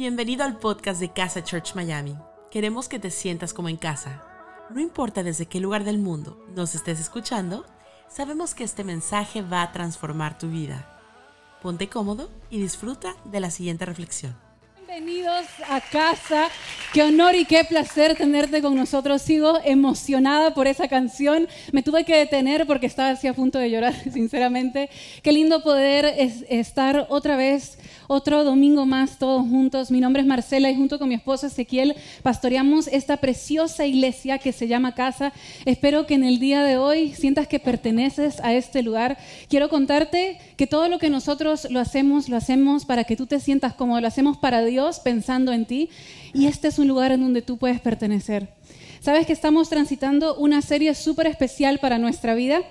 Bienvenido al podcast de Casa Church Miami. Queremos que te sientas como en casa. No importa desde qué lugar del mundo nos estés escuchando, sabemos que este mensaje va a transformar tu vida. Ponte cómodo y disfruta de la siguiente reflexión. Bienvenidos a casa. Qué honor y qué placer tenerte con nosotros. Sigo emocionada por esa canción. Me tuve que detener porque estaba así a punto de llorar, sinceramente. Qué lindo poder estar otra vez otro domingo más todos juntos. Mi nombre es Marcela y junto con mi esposo Ezequiel pastoreamos esta preciosa iglesia que se llama Casa. Espero que en el día de hoy sientas que perteneces a este lugar. Quiero contarte que todo lo que nosotros lo hacemos, lo hacemos para que tú te sientas como lo hacemos para Dios, pensando en ti. Y este es un lugar en donde tú puedes pertenecer. Sabes que estamos transitando una serie súper especial para nuestra vida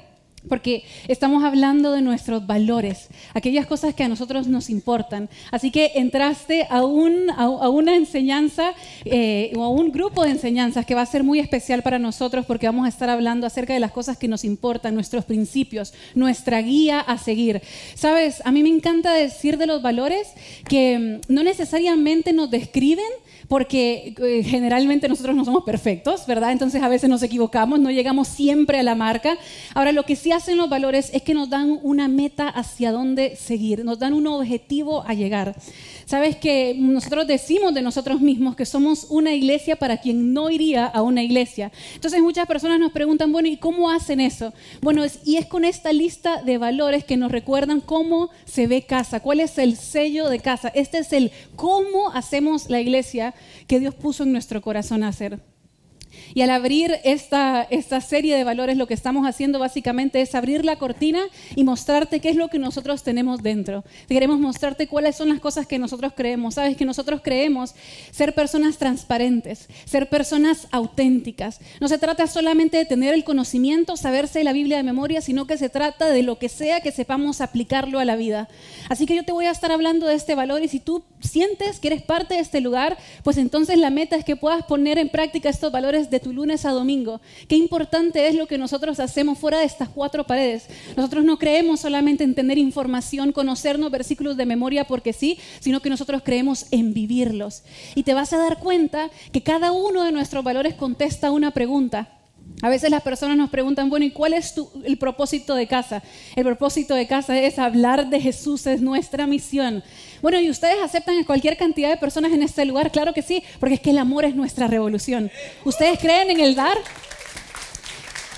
porque estamos hablando de nuestros valores, aquellas cosas que a nosotros nos importan. Así que entraste a, una enseñanza eh, o a un grupo de enseñanzas que va a ser muy especial para nosotros porque vamos a estar hablando acerca de las cosas que nos importan, nuestros principios, nuestra guía a seguir. Sabes, a mí me encanta decir de los valores que mm, no necesariamente nos describen, porque eh, generalmente nosotros no somos perfectos, ¿verdad? Entonces a veces nos equivocamos, no llegamos siempre a la marca. Ahora, lo que sí hacen los valores es que nos dan una meta hacia dónde seguir, nos dan un objetivo a llegar. Sabes que nosotros decimos de nosotros mismos que somos una iglesia para quien no iría a una iglesia. Entonces muchas personas nos preguntan, bueno, ¿y cómo hacen eso? Bueno, y es con esta lista de valores que nos recuerdan cómo se ve casa, cuál es el sello de casa. Este es el cómo hacemos la iglesia que Dios puso en nuestro corazón hacer. Y al abrir esta, esta serie de valores, lo que estamos haciendo básicamente es abrir la cortina y mostrarte qué es lo que nosotros tenemos dentro. Queremos mostrarte cuáles son las cosas que nosotros creemos. Sabes que nosotros creemos ser personas transparentes, ser personas auténticas. No se trata solamente de tener el conocimiento, saberse la Biblia de memoria, sino que se trata de lo que sea que sepamos aplicarlo a la vida. Así que yo te voy a estar hablando de este valor y si tú sientes que eres parte de este lugar, pues entonces la meta es que puedas poner en práctica estos valores de tu lunes a domingo. Qué importante es lo que nosotros hacemos fuera de estas cuatro paredes. Nosotros no creemos solamente en tener información, conocernos versículos de memoria porque sí, sino que nosotros creemos en vivirlos. Y te vas a dar cuenta que cada uno de nuestros valores contesta una pregunta. A veces las personas nos preguntan, bueno, ¿y cuál es el propósito de casa? El propósito de casa es hablar de Jesús, es nuestra misión. Bueno, ¿y ustedes aceptan a cualquier cantidad de personas en este lugar? Claro que sí, porque es que el amor es nuestra revolución. ¿Ustedes creen en el dar?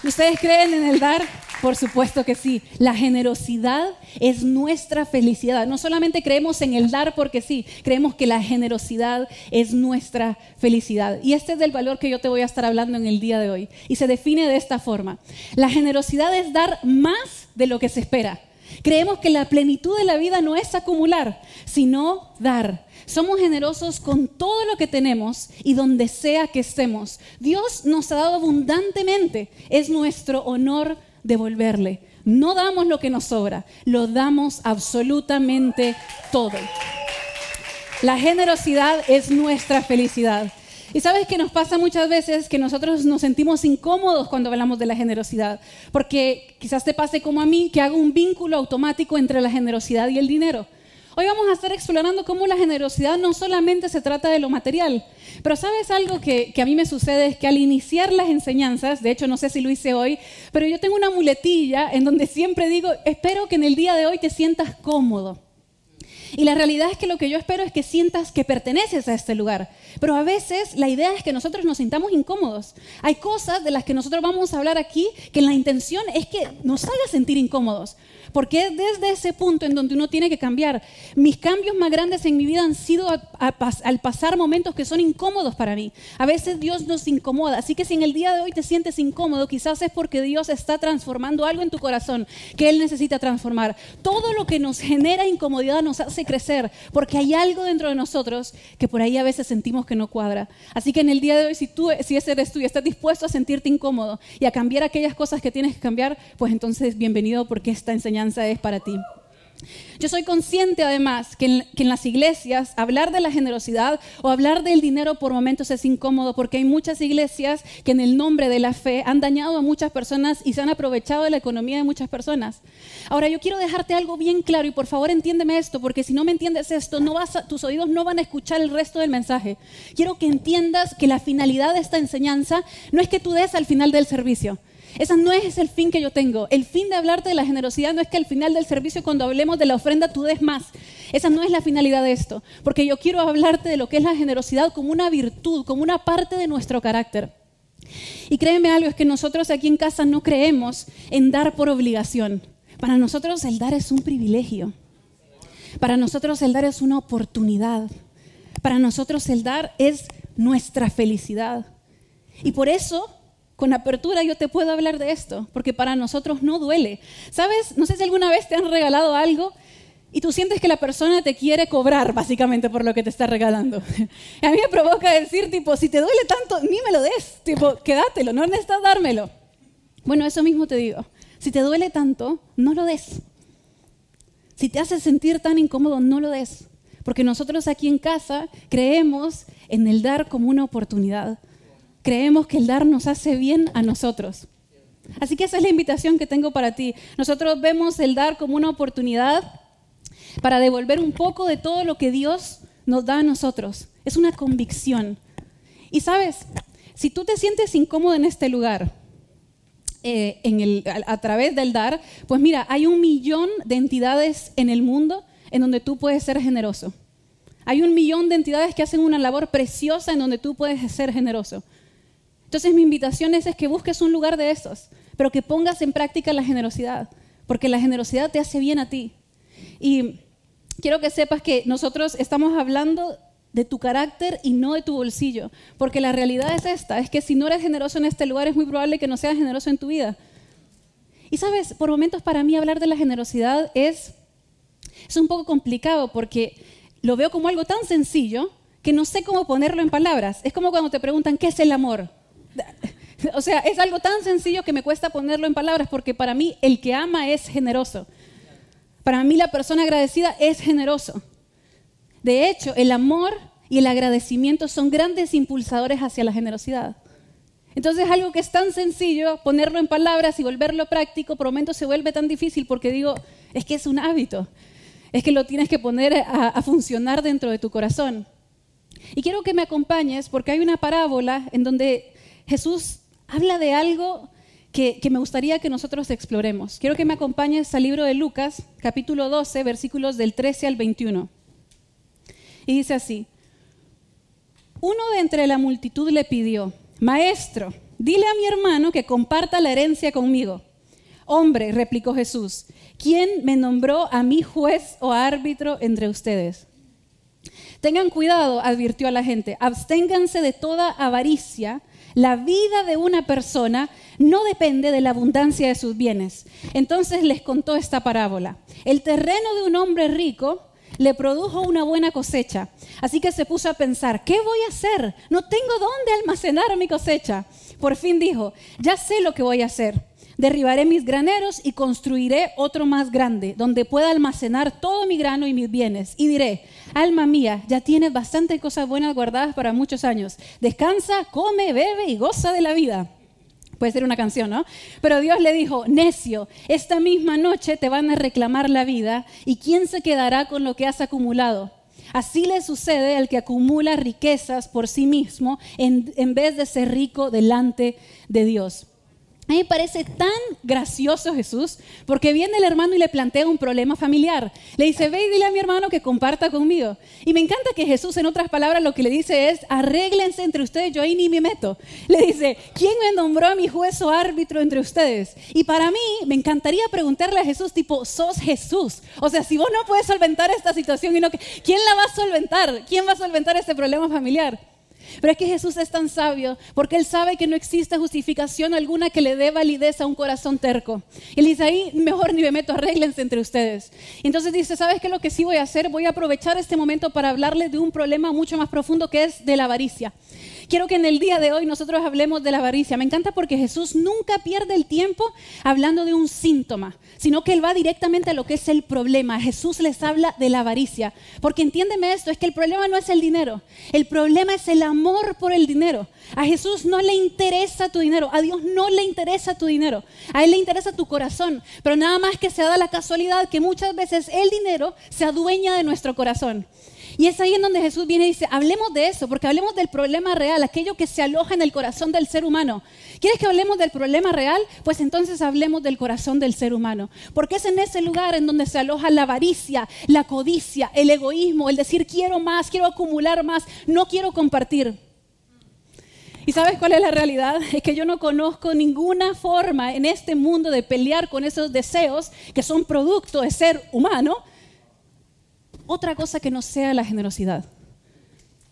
¿Ustedes creen en el dar? Por supuesto que sí. La generosidad es nuestra felicidad. No solamente creemos en el dar porque sí, creemos que la generosidad es nuestra felicidad. Y este es el valor que yo te voy a estar hablando en el día de hoy. Y se define de esta forma. La generosidad es dar más de lo que se espera. Creemos que la plenitud de la vida no es acumular, sino dar. Somos generosos con todo lo que tenemos y donde sea que estemos. Dios nos ha dado abundantemente. Es nuestro honor devolverle. No damos lo que nos sobra, lo damos absolutamente todo. La generosidad es nuestra felicidad. Y sabes que nos pasa muchas veces que nosotros nos sentimos incómodos cuando hablamos de la generosidad, porque quizás te pase como a mí, que hago un vínculo automático entre la generosidad y el dinero. Hoy vamos a estar explorando cómo la generosidad no solamente se trata de lo material, pero sabes algo que, a mí me sucede es que al iniciar las enseñanzas, de hecho no sé si lo hice hoy, pero yo tengo una muletilla en donde siempre digo, espero que en el día de hoy te sientas cómodo. Y la realidad es que lo que yo espero es que sientas que perteneces a este lugar. Pero a veces la idea es que nosotros nos sintamos incómodos. Hay cosas de las que nosotros vamos a hablar aquí que la intención es que nos haga sentir incómodos. Porque es desde ese punto en donde uno tiene que cambiar. Mis cambios más grandes en mi vida han sido al pasar momentos que son incómodos para mí. A veces Dios nos incomoda. Así que si en el día de hoy te sientes incómodo, quizás es porque Dios está transformando algo en tu corazón que Él necesita transformar. Todo lo que nos genera incomodidad nos hace crecer, porque hay algo dentro de nosotros que por ahí a veces sentimos que no cuadra. Así que en el día de hoy, si, tú, si ese eres tú y estás dispuesto a sentirte incómodo y a cambiar aquellas cosas que tienes que cambiar, pues entonces bienvenido porque esta enseñanza es para ti. Yo soy consciente además que en, que en, las iglesias hablar de la generosidad o hablar del dinero por momentos es incómodo porque hay muchas iglesias que en el nombre de la fe han dañado a muchas personas y se han aprovechado de la economía de muchas personas. Ahora yo quiero dejarte algo bien claro y por favor entiéndeme esto porque si no me entiendes esto no vas tus oídos no van a escuchar el resto del mensaje. Quiero que entiendas que la finalidad de esta enseñanza no es que tú des al final del servicio. Ese no es el fin que yo tengo. El fin de hablarte de la generosidad no es que al final del servicio, cuando hablemos de la ofrenda, tú des más. Esa no es la finalidad de esto. Porque yo quiero hablarte de lo que es la generosidad como una virtud, como una parte de nuestro carácter. Y créeme algo, es que nosotros aquí en casa no creemos en dar por obligación. Para nosotros el dar es un privilegio. Para nosotros el dar es una oportunidad. Para nosotros el dar es nuestra felicidad. Y por eso con apertura yo te puedo hablar de esto, porque para nosotros no duele. ¿Sabes? No sé si alguna vez te han regalado algo y tú sientes que la persona te quiere cobrar básicamente por lo que te está regalando. A mí me provoca decir, tipo, si te duele tanto, ni me lo des, tipo, quédatelo, no necesitas dármelo. Bueno, eso mismo te digo. Si te duele tanto, no lo des. Si te hace sentir tan incómodo, no lo des. Porque nosotros aquí en casa creemos en el dar como una oportunidad creemos que el dar nos hace bien a nosotros. Así que esa es la invitación que tengo para ti. Nosotros vemos el dar como una oportunidad para devolver un poco de todo lo que Dios nos da a nosotros. Es una convicción. Y sabes, si tú te sientes incómodo en este lugar, eh, a, a través del dar, pues mira, hay un millón de entidades en el mundo en donde tú puedes ser generoso. Hay un millón de entidades que hacen una labor preciosa en donde tú puedes ser generoso. Entonces mi invitación es, que busques un lugar de esos, pero que pongas en práctica la generosidad, porque la generosidad te hace bien a ti. Y quiero que sepas que nosotros estamos hablando de tu carácter y no de tu bolsillo, porque la realidad es esta, es que si no eres generoso en este lugar es muy probable que no seas generoso en tu vida. Y sabes, por momentos para mí hablar de la generosidad es, es un poco complicado porque lo veo como algo tan sencillo que no sé cómo ponerlo en palabras. Es como cuando te preguntan, ¿qué es el amor? O sea, es algo tan sencillo que me cuesta ponerlo en palabras porque para mí el que ama es generoso. Para mí la persona agradecida es generoso. De hecho, el amor y el agradecimiento son grandes impulsadores hacia la generosidad. Entonces, algo que es tan sencillo, ponerlo en palabras y volverlo práctico, por momentos se vuelve tan difícil porque digo, es que es un hábito, es que lo tienes que poner a, a funcionar dentro de tu corazón. Y quiero que me acompañes porque hay una parábola en donde Jesús habla de algo que, me gustaría que nosotros exploremos. Quiero que me acompañes al libro de Lucas, capítulo 12, versículos del 13 al 21. Y dice así, uno de entre la multitud le pidió, Maestro, dile a mi hermano que comparta la herencia conmigo. Hombre, replicó Jesús, ¿quién me nombró a mí juez o árbitro entre ustedes? Tengan cuidado, advirtió a la gente, absténganse de toda avaricia la vida de una persona no depende de la abundancia de sus bienes. Entonces les contó esta parábola. El terreno de un hombre rico le produjo una buena cosecha. Así que se puso a pensar, ¿qué voy a hacer? No tengo dónde almacenar mi cosecha. Por fin dijo, ya sé lo que voy a hacer. Derribaré mis graneros y construiré otro más grande, donde pueda almacenar todo mi grano y mis bienes. Y diré, alma mía, ya tienes bastantes cosas buenas guardadas para muchos años. Descansa, come, bebe y goza de la vida. Puede ser una canción, ¿no? Pero Dios le dijo, necio, esta misma noche te van a reclamar la vida y ¿quién se quedará con lo que has acumulado? Así le sucede al que acumula riquezas por sí mismo en, en vez de ser rico delante de Dios. A mí me parece tan gracioso Jesús, porque viene el hermano y le plantea un problema familiar. Le dice, ve y dile a mi hermano que comparta conmigo. Y me encanta que Jesús, en otras palabras, lo que le dice es, arréglense entre ustedes, yo ahí ni me meto. Le dice, ¿quién me nombró a mi juez o árbitro entre ustedes? Y para mí, me encantaría preguntarle a Jesús, tipo, sos Jesús. O sea, si vos no puedes solventar esta situación, ¿quién la va a solventar? ¿Quién va a solventar este problema familiar? Pero es que Jesús es tan sabio porque Él sabe que no existe justificación alguna que le dé validez a un corazón terco. Y Él dice, ahí mejor ni me meto, arréglense entre ustedes. Entonces dice, ¿sabes qué es lo que sí voy a hacer? Voy a aprovechar este momento para hablarles de un problema mucho más profundo que es de la avaricia. Quiero que en el día de hoy nosotros hablemos de la avaricia. Me encanta porque Jesús nunca pierde el tiempo hablando de un síntoma, sino que Él va directamente a lo que es el problema. Jesús les habla de la avaricia. Porque entiéndeme esto, es que el problema no es el dinero, el problema es el amor por el dinero. A Jesús no le interesa tu dinero, a Dios no le interesa tu dinero, a Él le interesa tu corazón. Pero nada más que se da la casualidad que muchas veces el dinero se adueña de nuestro corazón. Y es ahí en donde Jesús viene y dice, hablemos de eso, porque hablemos del problema real, aquello que se aloja en el corazón del ser humano. ¿Quieres que hablemos del problema real? Pues entonces hablemos del corazón del ser humano. Porque es en ese lugar en donde se aloja la avaricia, la codicia, el egoísmo, el decir quiero más, quiero acumular más, no quiero compartir. ¿Y sabes cuál es la realidad? Es que yo no conozco ninguna forma en este mundo de pelear con esos deseos que son producto de ser humano otra cosa que no sea la generosidad.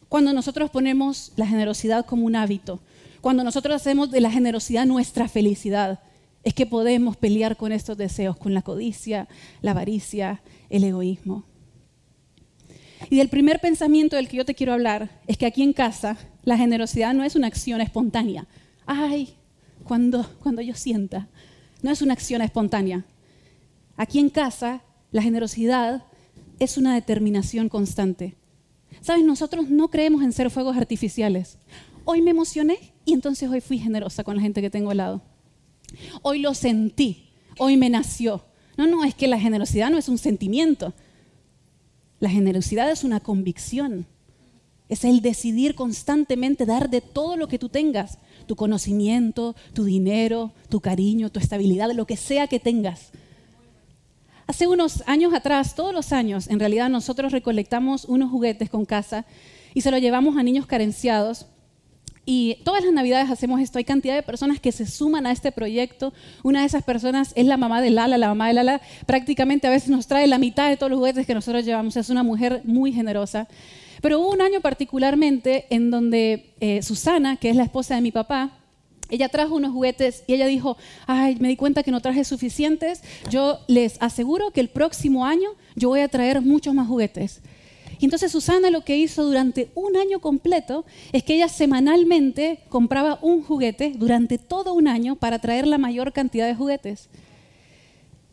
Cuando nosotros ponemos la generosidad como un hábito, cuando nosotros hacemos de la generosidad nuestra felicidad, es que podemos pelear con estos deseos, con la codicia, la avaricia, el egoísmo. Y del primer pensamiento del que yo te quiero hablar es que aquí en casa la generosidad no es una acción espontánea. Ay, cuando, cuando yo sienta, no es una acción espontánea. Aquí en casa la generosidad es una determinación constante. Sabes, nosotros no creemos en ser fuegos artificiales. Hoy me emocioné y entonces hoy fui generosa con la gente que tengo al lado. Hoy lo sentí, hoy me nació. No, no, es que la generosidad no es un sentimiento. La generosidad es una convicción. Es el decidir constantemente dar de todo lo que tú tengas, tu conocimiento, tu dinero, tu cariño, tu estabilidad, lo que sea que tengas. Hace unos años atrás, todos los años, en realidad nosotros recolectamos unos juguetes con casa y se los llevamos a niños carenciados. Y todas las navidades hacemos esto. Hay cantidad de personas que se suman a este proyecto. Una de esas personas es la mamá de Lala. La mamá de Lala prácticamente a veces nos trae la mitad de todos los juguetes que nosotros llevamos. Es una mujer muy generosa. Pero hubo un año particularmente en donde eh, Susana, que es la esposa de mi papá, ella trajo unos juguetes y ella dijo, ay, me di cuenta que no traje suficientes, yo les aseguro que el próximo año yo voy a traer muchos más juguetes. Y entonces Susana lo que hizo durante un año completo es que ella semanalmente compraba un juguete durante todo un año para traer la mayor cantidad de juguetes.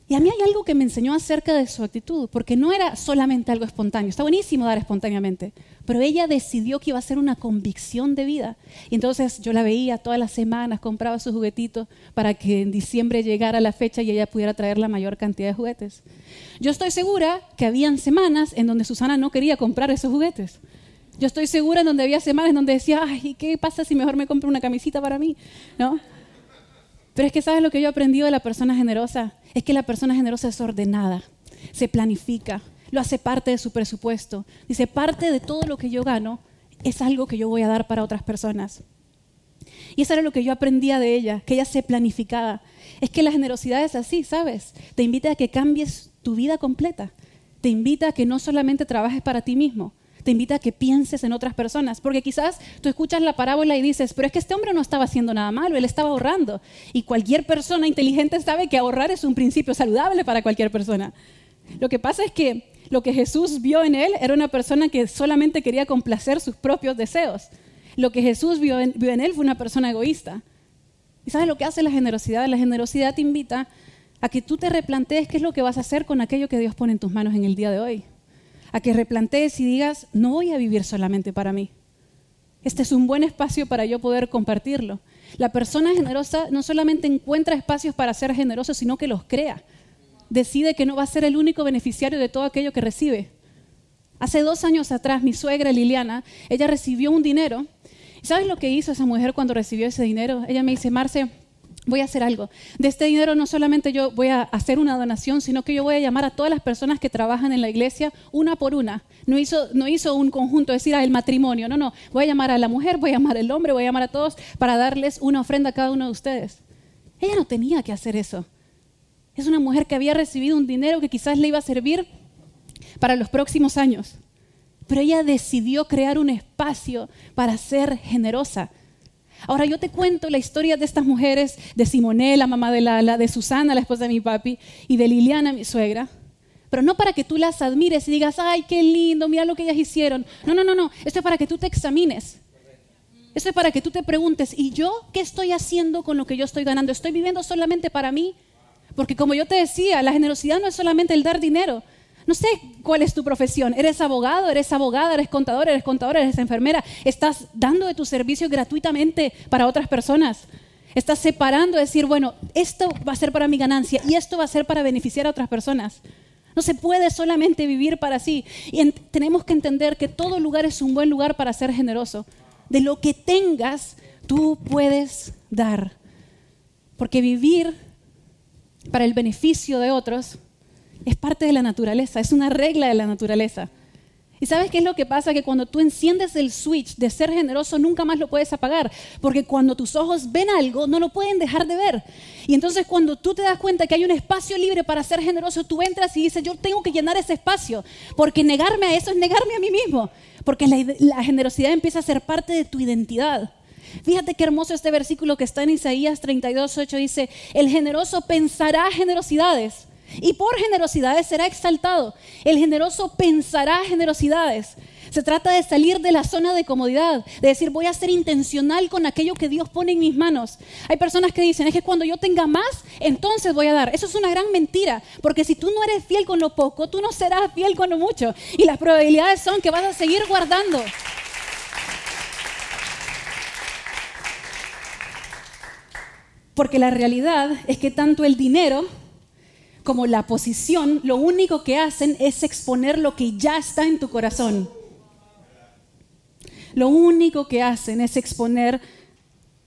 Y a mí hay algo que me enseñó acerca de su actitud, porque no era solamente algo espontáneo, está buenísimo dar espontáneamente, pero ella decidió que iba a ser una convicción de vida. Y entonces yo la veía todas las semanas, compraba sus juguetitos para que en diciembre llegara la fecha y ella pudiera traer la mayor cantidad de juguetes. Yo estoy segura que habían semanas en donde Susana no quería comprar esos juguetes. Yo estoy segura en donde había semanas en donde decía, ay, ¿qué pasa si mejor me compro una camisita para mí? ¿No? Pero es que sabes lo que yo he aprendido de la persona generosa, es que la persona generosa es ordenada, se planifica, lo hace parte de su presupuesto. Dice, parte de todo lo que yo gano es algo que yo voy a dar para otras personas. Y eso era lo que yo aprendía de ella, que ella se planificaba. Es que la generosidad es así, ¿sabes? Te invita a que cambies tu vida completa. Te invita a que no solamente trabajes para ti mismo, te invita a que pienses en otras personas, porque quizás tú escuchas la parábola y dices, pero es que este hombre no estaba haciendo nada malo, él estaba ahorrando. Y cualquier persona inteligente sabe que ahorrar es un principio saludable para cualquier persona. Lo que pasa es que lo que Jesús vio en él era una persona que solamente quería complacer sus propios deseos. Lo que Jesús vio en, él fue una persona egoísta. ¿Y sabes lo que hace la generosidad? La generosidad te invita a que tú te replantees qué es lo que vas a hacer con aquello que Dios pone en tus manos en el día de hoy a que replantees y digas, no voy a vivir solamente para mí. Este es un buen espacio para yo poder compartirlo. La persona generosa no solamente encuentra espacios para ser generoso, sino que los crea. Decide que no va a ser el único beneficiario de todo aquello que recibe. Hace dos años atrás, mi suegra Liliana, ella recibió un dinero. ¿Sabes lo que hizo esa mujer cuando recibió ese dinero? Ella me dice, Marce, voy a hacer algo. De este dinero no solamente yo voy a hacer una donación, sino que yo voy a llamar a todas las personas que trabajan en la iglesia una por una. No hizo, no hizo un conjunto, decir, ah, el matrimonio. No, no. Voy a llamar a la mujer, voy a llamar al hombre, voy a llamar a todos para darles una ofrenda a cada uno de ustedes. Ella no tenía que hacer eso. Es una mujer que había recibido un dinero que quizás le iba a servir para los próximos años. Pero ella decidió crear un espacio para ser generosa Ahora yo te cuento la historia de estas mujeres, de Simone, la mamá de Lala, de Susana, la esposa de mi papi, y de Liliana, mi suegra. Pero no para que tú las admires y digas, ay, qué lindo, mira lo que ellas hicieron. No, no, no, no. Esto es para que tú te examines. Eso es para que tú te preguntes, ¿y yo qué estoy haciendo con lo que yo estoy ganando? ¿Estoy viviendo solamente para mí? Porque como yo te decía, la generosidad no es solamente el dar dinero. No sé cuál es tu profesión. ¿Eres abogado? ¿Eres abogada? ¿Eres contador? ¿Eres contadora? ¿Eres enfermera? ¿Estás dando de tu servicio gratuitamente para otras personas? Estás separando, decir, bueno, esto va a ser para mi ganancia y esto va a ser para beneficiar a otras personas. No se puede solamente vivir para sí. Y tenemos que entender que todo lugar es un buen lugar para ser generoso. De lo que tengas, tú puedes dar. Porque vivir para el beneficio de otros es parte de la naturaleza, es una regla de la naturaleza. ¿Y sabes qué es lo que pasa? Que cuando tú enciendes el switch de ser generoso, nunca más lo puedes apagar. Porque cuando tus ojos ven algo, no lo pueden dejar de ver. Y entonces cuando tú te das cuenta que hay un espacio libre para ser generoso, tú entras y dices, yo tengo que llenar ese espacio. Porque negarme a eso es negarme a mí mismo. Porque la, generosidad empieza a ser parte de tu identidad. Fíjate qué hermoso este versículo que está en Isaías 32, 8 dice, el generoso pensará generosidades y por generosidades será exaltado. El generoso pensará generosidades. Se trata de salir de la zona de comodidad, de decir voy a ser intencional con aquello que Dios pone en mis manos. Hay personas que dicen, es que cuando yo tenga más, entonces voy a dar. Eso es una gran mentira, porque si tú no eres fiel con lo poco, tú no serás fiel con lo mucho. Y las probabilidades son que vas a seguir guardando. Porque la realidad es que tanto el dinero como la posición, lo único que hacen es exponer lo que ya está en tu corazón. Lo único que hacen es exponer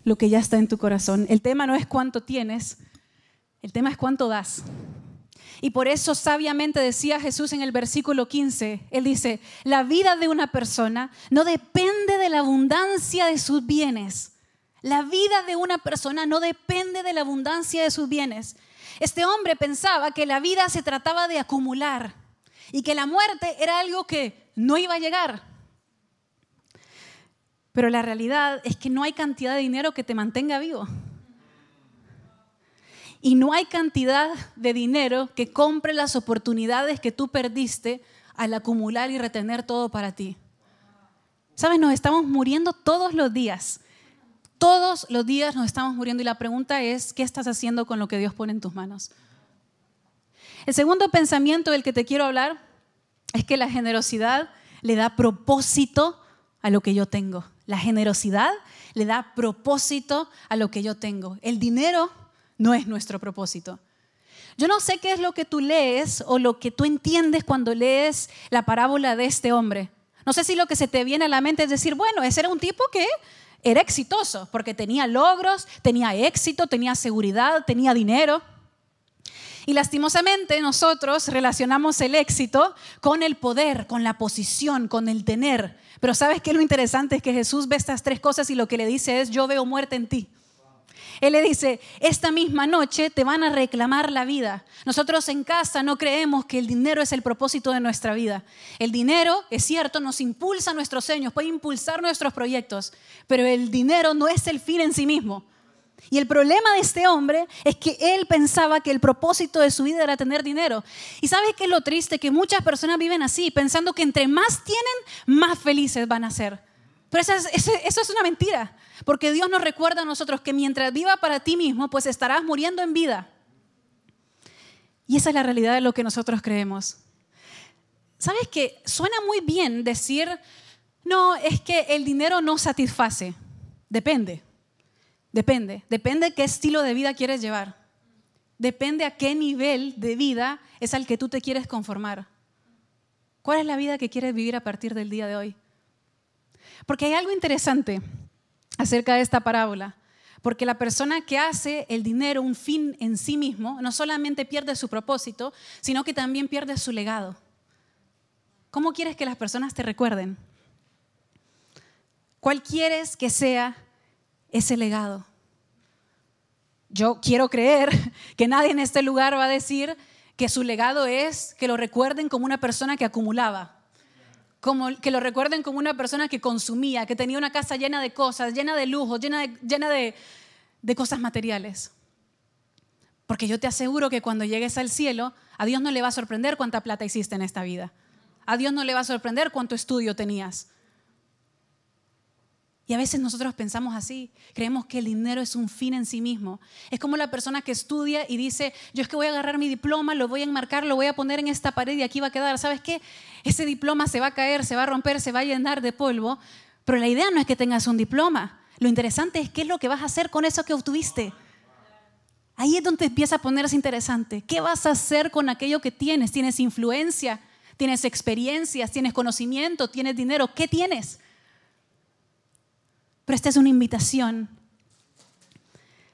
lo que ya está en tu corazón. El tema no es cuánto tienes, el tema es cuánto das. Y por eso sabiamente decía Jesús en el versículo 15, él dice, la vida de una persona no depende de la abundancia de sus bienes. La vida de una persona no depende de la abundancia de sus bienes. Este hombre pensaba que la vida se trataba de acumular y que la muerte era algo que no iba a llegar. Pero la realidad es que no hay cantidad de dinero que te mantenga vivo. Y no hay cantidad de dinero que compre las oportunidades que tú perdiste al acumular y retener todo para ti. Sabes, nos estamos muriendo todos los días todos los días nos estamos muriendo y la pregunta es, ¿qué estás haciendo con lo que Dios pone en tus manos? El segundo pensamiento del que te quiero hablar es que la generosidad le da propósito a lo que yo tengo. La generosidad le da propósito a lo que yo tengo. El dinero no es nuestro propósito. Yo no sé qué es lo que tú lees o lo que tú entiendes cuando lees la parábola de este hombre. No sé si lo que se te viene a la mente es decir, bueno, ese era un tipo que era exitoso porque tenía logros, tenía éxito, tenía seguridad, tenía dinero. Y lastimosamente nosotros relacionamos el éxito con el poder, con la posición, con el tener. Pero ¿sabes qué? Lo interesante es que Jesús ve estas tres cosas y lo que le dice es, yo veo muerte en ti. Él le dice, esta misma noche te van a reclamar la vida. Nosotros en casa no creemos que el dinero es el propósito de nuestra vida. El dinero, es cierto, nos impulsa nuestros sueños, puede impulsar nuestros proyectos, pero el dinero no es el fin en sí mismo. Y el problema de este hombre es que él pensaba que el propósito de su vida era tener dinero. ¿Y sabes qué es lo triste? Que muchas personas viven así, pensando que entre más tienen, más felices van a ser. Pero eso es, una mentira. Porque Dios nos recuerda a nosotros que mientras viva para ti mismo, pues estarás muriendo en vida. Y esa es la realidad de lo que nosotros creemos. ¿Sabes que Suena muy bien decir, no, es que el dinero no satisface. Depende, depende, depende qué estilo de vida quieres llevar. Depende a qué nivel de vida es al que tú te quieres conformar. ¿Cuál es la vida que quieres vivir a partir del día de hoy? Porque hay algo interesante acerca de esta parábola. Porque la persona que hace el dinero un fin en sí mismo, no solamente pierde su propósito, sino que también pierde su legado. ¿Cómo quieres que las personas te recuerden? ¿Cuál quieres que sea ese legado? Yo quiero creer que nadie en este lugar va a decir que su legado es que lo recuerden como una persona que acumulaba, como que lo recuerden como una persona que consumía, que tenía una casa llena de cosas, llena de lujos, llena llena de, de cosas materiales. Porque yo te aseguro que cuando llegues al cielo, a Dios no le va a sorprender cuánta plata hiciste en esta vida. A Dios no le va a sorprender cuánto estudio tenías. Y a veces nosotros pensamos así, creemos que el dinero es un fin en sí mismo. Es como la persona que estudia y dice, yo es que voy a agarrar mi diploma, lo voy a enmarcar, lo voy a poner en esta pared y aquí va a quedar. ¿Sabes qué? Ese diploma se va a caer, se va a romper, se va a llenar de polvo, pero la idea no es que tengas un diploma. Lo interesante es qué es lo que vas a hacer con eso que obtuviste. Ahí es donde empieza a ponerse interesante. ¿Qué vas a hacer con aquello que tienes? ¿Tienes influencia? ¿Tienes experiencias? ¿Tienes conocimiento? ¿Tienes dinero? ¿Qué tienes? Pero esta es una invitación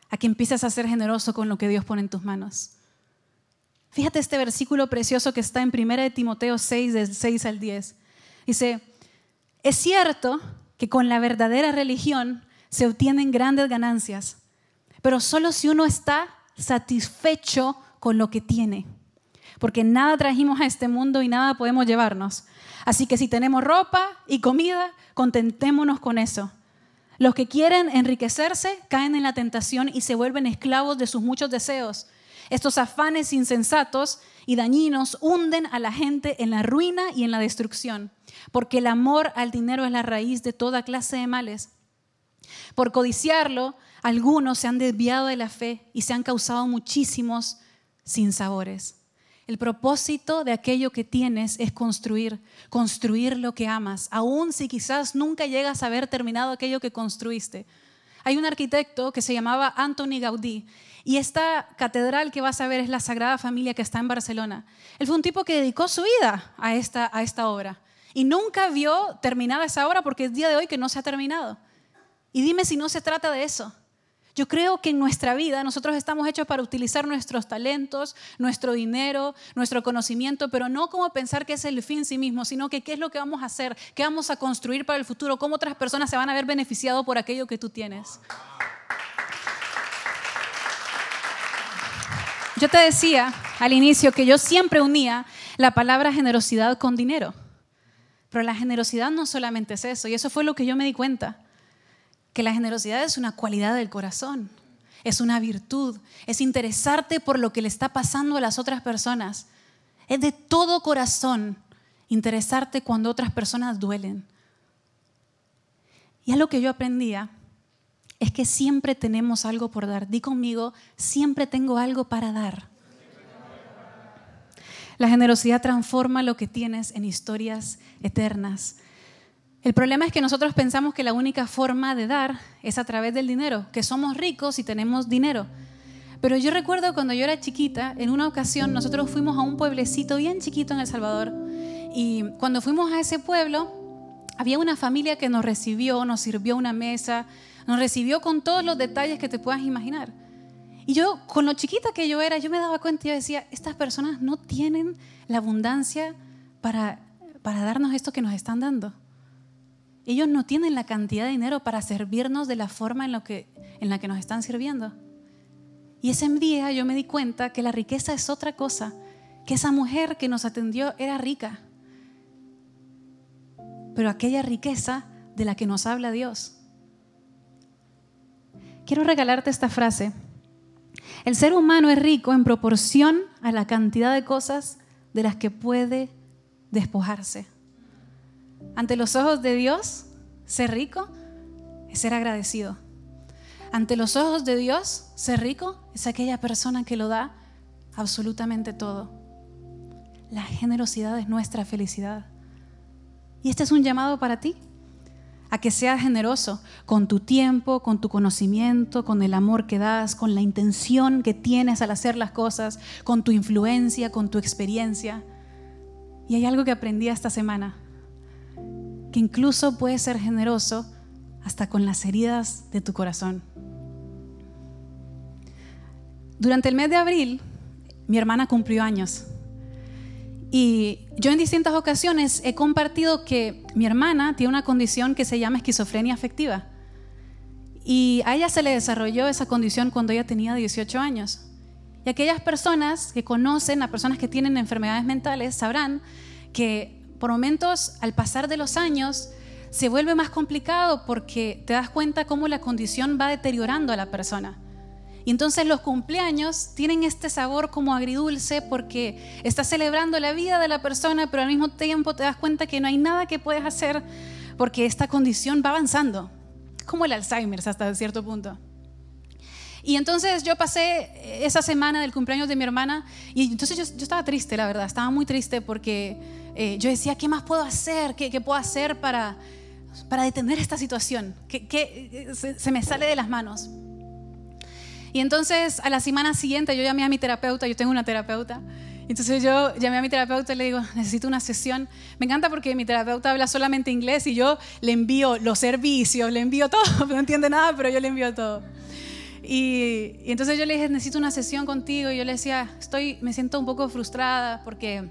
a que empieces a ser generoso con lo que Dios pone en tus manos. Fíjate este versículo precioso que está en 1 Timoteo 6, del 6 al 10. Dice, es cierto que con la verdadera religión se obtienen grandes ganancias, pero solo si uno está satisfecho con lo que tiene. Porque nada trajimos a este mundo y nada podemos llevarnos. Así que si tenemos ropa y comida, contentémonos con eso. Los que quieren enriquecerse caen en la tentación y se vuelven esclavos de sus muchos deseos. Estos afanes insensatos y dañinos hunden a la gente en la ruina y en la destrucción, porque el amor al dinero es la raíz de toda clase de males. Por codiciarlo, algunos se han desviado de la fe y se han causado muchísimos sinsabores. El propósito de aquello que tienes es construir, construir lo que amas, aun si quizás nunca llegas a haber terminado aquello que construiste. Hay un arquitecto que se llamaba Anthony Gaudí y esta catedral que vas a ver es la Sagrada Familia que está en Barcelona. Él fue un tipo que dedicó su vida a esta, a esta obra y nunca vio terminada esa obra porque es día de hoy que no se ha terminado. Y dime si no se trata de eso. Yo creo que en nuestra vida nosotros estamos hechos para utilizar nuestros talentos, nuestro dinero, nuestro conocimiento, pero no como pensar que es el fin en sí mismo, sino que qué es lo que vamos a hacer, qué vamos a construir para el futuro, cómo otras personas se van a ver beneficiado por aquello que tú tienes. Yo te decía al inicio que yo siempre unía la palabra generosidad con dinero, pero la generosidad no solamente es eso, y eso fue lo que yo me di cuenta que la generosidad es una cualidad del corazón, es una virtud, es interesarte por lo que le está pasando a las otras personas. Es de todo corazón interesarte cuando otras personas duelen. Y algo que yo aprendía es que siempre tenemos algo por dar. Di conmigo, siempre tengo algo para dar. La generosidad transforma lo que tienes en historias eternas. El problema es que nosotros pensamos que la única forma de dar es a través del dinero, que somos ricos y tenemos dinero. Pero yo recuerdo cuando yo era chiquita, en una ocasión nosotros fuimos a un pueblecito bien chiquito en El Salvador y cuando fuimos a ese pueblo había una familia que nos recibió, nos sirvió una mesa, nos recibió con todos los detalles que te puedas imaginar. Y yo, con lo chiquita que yo era, yo me daba cuenta y yo decía, estas personas no tienen la abundancia para, para darnos esto que nos están dando. Ellos no tienen la cantidad de dinero para servirnos de la forma en, lo que, en la que nos están sirviendo. Y ese día yo me di cuenta que la riqueza es otra cosa, que esa mujer que nos atendió era rica, pero aquella riqueza de la que nos habla Dios. Quiero regalarte esta frase. El ser humano es rico en proporción a la cantidad de cosas de las que puede despojarse. Ante los ojos de Dios, ser rico es ser agradecido. Ante los ojos de Dios, ser rico es aquella persona que lo da absolutamente todo. La generosidad es nuestra felicidad. Y este es un llamado para ti, a que seas generoso con tu tiempo, con tu conocimiento, con el amor que das, con la intención que tienes al hacer las cosas, con tu influencia, con tu experiencia. Y hay algo que aprendí esta semana que incluso puedes ser generoso hasta con las heridas de tu corazón. Durante el mes de abril, mi hermana cumplió años. Y yo en distintas ocasiones he compartido que mi hermana tiene una condición que se llama esquizofrenia afectiva. Y a ella se le desarrolló esa condición cuando ella tenía 18 años. Y aquellas personas que conocen a personas que tienen enfermedades mentales sabrán que por momentos, al pasar de los años, se vuelve más complicado porque te das cuenta cómo la condición va deteriorando a la persona. Y entonces los cumpleaños tienen este sabor como agridulce porque estás celebrando la vida de la persona, pero al mismo tiempo te das cuenta que no hay nada que puedes hacer porque esta condición va avanzando. como el Alzheimer hasta cierto punto. Y entonces yo pasé esa semana del cumpleaños de mi hermana y entonces yo, estaba triste, la verdad, estaba muy triste porque eh, yo decía, ¿qué más puedo hacer? ¿Qué, puedo hacer para, para detener esta situación? que, se, me sale de las manos? Y entonces a la semana siguiente yo llamé a mi terapeuta, yo tengo una terapeuta, entonces yo llamé a mi terapeuta y le digo, necesito una sesión. Me encanta porque mi terapeuta habla solamente inglés y yo le envío los servicios, le envío todo, no entiende nada, pero yo le envío todo. Y, entonces yo le dije, necesito una sesión contigo. Y yo le decía, estoy, me siento un poco frustrada porque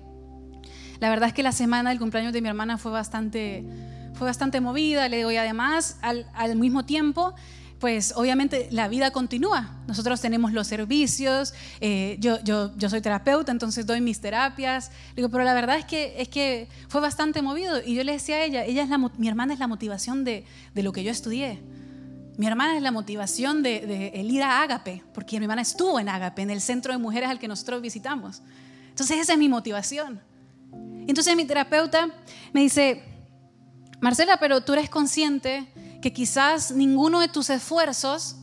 la verdad es que la semana del cumpleaños de mi hermana fue bastante, fue bastante movida. Le digo, y además, al, al mismo tiempo, pues obviamente la vida continúa. Nosotros tenemos los servicios, eh, yo, yo, yo, soy terapeuta, entonces doy mis terapias. Le digo, pero la verdad es que, es que fue bastante movido. Y yo le decía a ella, ella es la, mi hermana es la motivación de, de lo que yo estudié. Mi hermana es la motivación de, el ir a Ágape, porque mi hermana estuvo en Ágape, en el centro de mujeres al que nosotros visitamos. Entonces esa es mi motivación. Entonces mi terapeuta me dice, Marcela, pero tú eres consciente que quizás ninguno de tus esfuerzos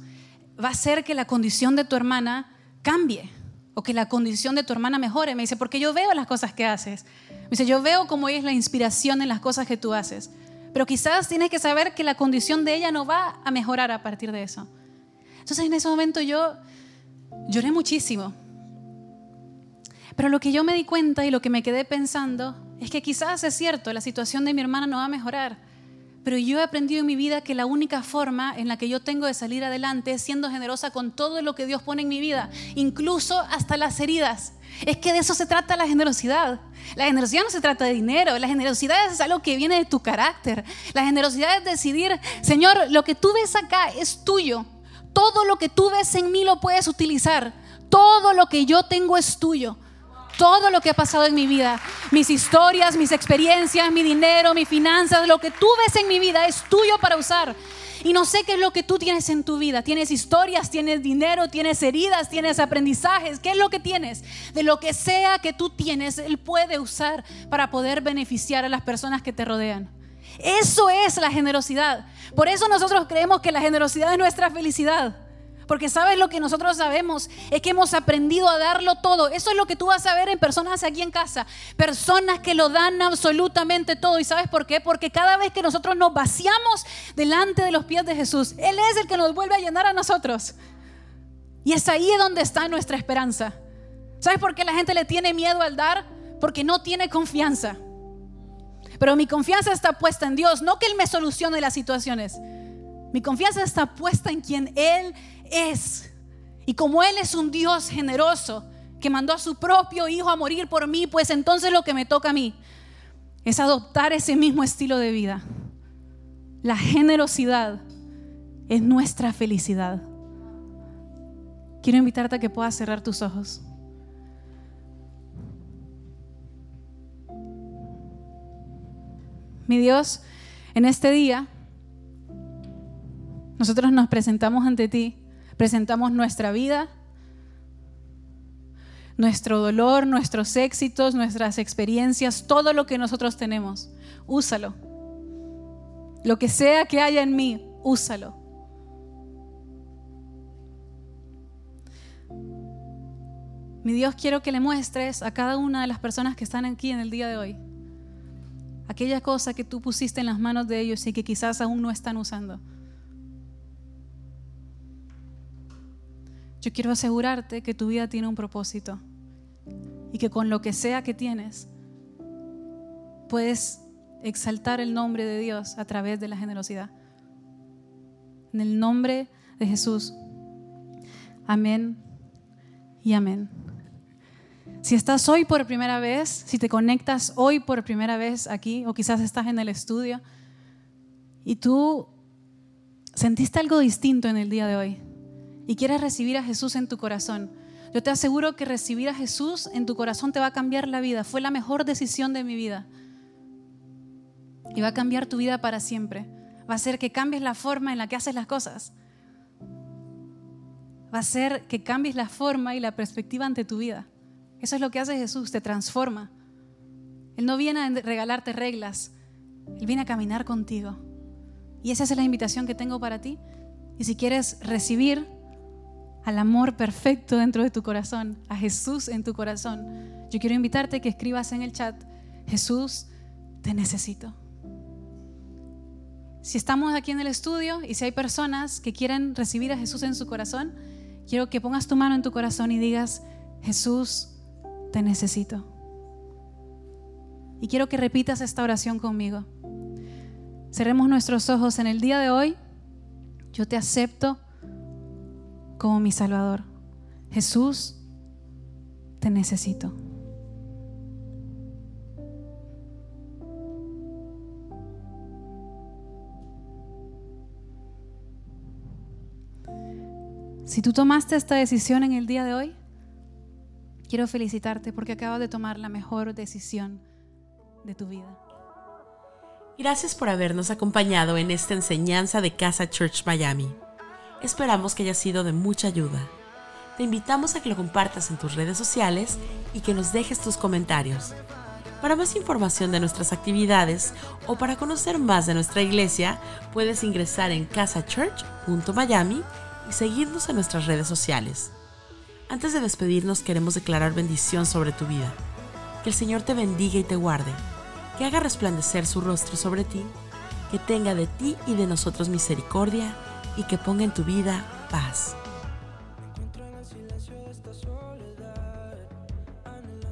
va a hacer que la condición de tu hermana cambie o que la condición de tu hermana mejore. Me dice, porque yo veo las cosas que haces. Me dice, yo veo cómo es la inspiración en las cosas que tú haces. Pero quizás tienes que saber que la condición de ella no va a mejorar a partir de eso. Entonces en ese momento yo lloré muchísimo. Pero lo que yo me di cuenta y lo que me quedé pensando es que quizás es cierto, la situación de mi hermana no va a mejorar. Pero yo he aprendido en mi vida que la única forma en la que yo tengo de salir adelante es siendo generosa con todo lo que Dios pone en mi vida, incluso hasta las heridas. Es que de eso se trata la generosidad. La generosidad no se trata de dinero, la generosidad es algo que viene de tu carácter. La generosidad es decidir, Señor, lo que tú ves acá es tuyo. Todo lo que tú ves en mí lo puedes utilizar. Todo lo que yo tengo es tuyo todo lo que ha pasado en mi vida, mis historias, mis experiencias, mi dinero, mis finanzas, lo que tú ves en mi vida es tuyo para usar. Y no sé qué es lo que tú tienes en tu vida. Tienes historias, tienes dinero, tienes heridas, tienes aprendizajes. ¿Qué es lo que tienes? De lo que sea que tú tienes, Él puede usar para poder beneficiar a las personas que te rodean. Eso es la generosidad. Por eso nosotros creemos que la generosidad es nuestra felicidad. Porque sabes lo que nosotros sabemos es que hemos aprendido a darlo todo. Eso es lo que tú vas a ver en personas aquí en casa. Personas que lo dan absolutamente todo. ¿Y sabes por qué? Porque cada vez que nosotros nos vaciamos delante de los pies de Jesús, Él es el que nos vuelve a llenar a nosotros. Y es ahí donde está nuestra esperanza. ¿Sabes por qué la gente le tiene miedo al dar? Porque no tiene confianza. Pero mi confianza está puesta en Dios, no que Él me solucione las situaciones. Mi confianza está puesta en quien Él es. Y como Él es un Dios generoso que mandó a su propio Hijo a morir por mí, pues entonces lo que me toca a mí es adoptar ese mismo estilo de vida. La generosidad es nuestra felicidad. Quiero invitarte a que puedas cerrar tus ojos. Mi Dios, en este día nosotros nos presentamos ante ti presentamos nuestra vida, nuestro dolor, nuestros éxitos, nuestras experiencias, todo lo que nosotros tenemos. Úsalo. Lo que sea que haya en mí, úsalo. Mi Dios, quiero que le muestres a cada una de las personas que están aquí en el día de hoy aquella cosa que tú pusiste en las manos de ellos y que quizás aún no están usando. Yo quiero asegurarte que tu vida tiene un propósito y que con lo que sea que tienes, puedes exaltar el nombre de Dios a través de la generosidad. En el nombre de Jesús. Amén y amén. Si estás hoy por primera vez, si te conectas hoy por primera vez aquí, o quizás estás en el estudio, y tú sentiste algo distinto en el día de hoy, y quieres recibir a Jesús en tu corazón, yo te aseguro que recibir a Jesús en tu corazón te va a cambiar la vida. Fue la mejor decisión de mi vida. Y va a cambiar tu vida para siempre. Va a hacer que cambies la forma en la que haces las cosas. Va a hacer que cambies la forma y la perspectiva ante tu vida. Eso es lo que hace Jesús, te transforma. Él no viene a regalarte reglas, Él viene a caminar contigo. Y esa es la invitación que tengo para ti. Y si quieres recibir al amor perfecto dentro de tu corazón, a Jesús en tu corazón, yo quiero invitarte a que escribas en el chat, Jesús, te necesito. Si estamos aquí en el estudio y si hay personas que quieren recibir a Jesús en su corazón, quiero que pongas tu mano en tu corazón y digas, Jesús, te necesito. Y quiero que repitas esta oración conmigo. Cerremos nuestros ojos en el día de hoy. Yo te acepto como mi Salvador. Jesús, te necesito. Si tú tomaste esta decisión en el día de hoy, quiero felicitarte porque acabas de tomar la mejor decisión de tu vida. Gracias por habernos acompañado en esta enseñanza de Casa Church Miami. Esperamos que haya sido de mucha ayuda. Te invitamos a que lo compartas en tus redes sociales y que nos dejes tus comentarios. Para más información de nuestras actividades o para conocer más de nuestra iglesia, puedes ingresar en casachurch.miami y seguirnos en nuestras redes sociales. Antes de despedirnos queremos declarar bendición sobre tu vida. Que el Señor te bendiga y te guarde, que haga resplandecer su rostro sobre ti, que tenga de ti y de nosotros misericordia y que ponga en tu vida paz.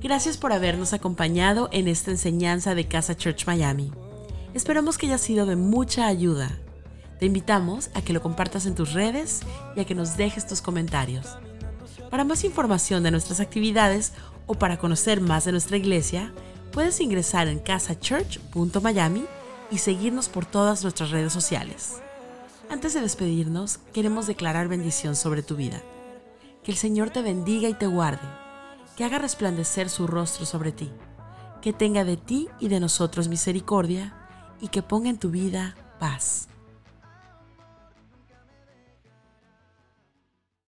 Gracias por habernos acompañado en esta enseñanza de Casa Church Miami. Esperamos que haya sido de mucha ayuda te invitamos a que lo compartas en tus redes y a que nos dejes tus comentarios. Para más información de nuestras actividades o para conocer más de nuestra iglesia, puedes ingresar en casachurch.miami y seguirnos por todas nuestras redes sociales. Antes de despedirnos, queremos declarar bendición sobre tu vida. Que el Señor te bendiga y te guarde, que haga resplandecer su rostro sobre ti, que tenga de ti y de nosotros misericordia y que ponga en tu vida paz.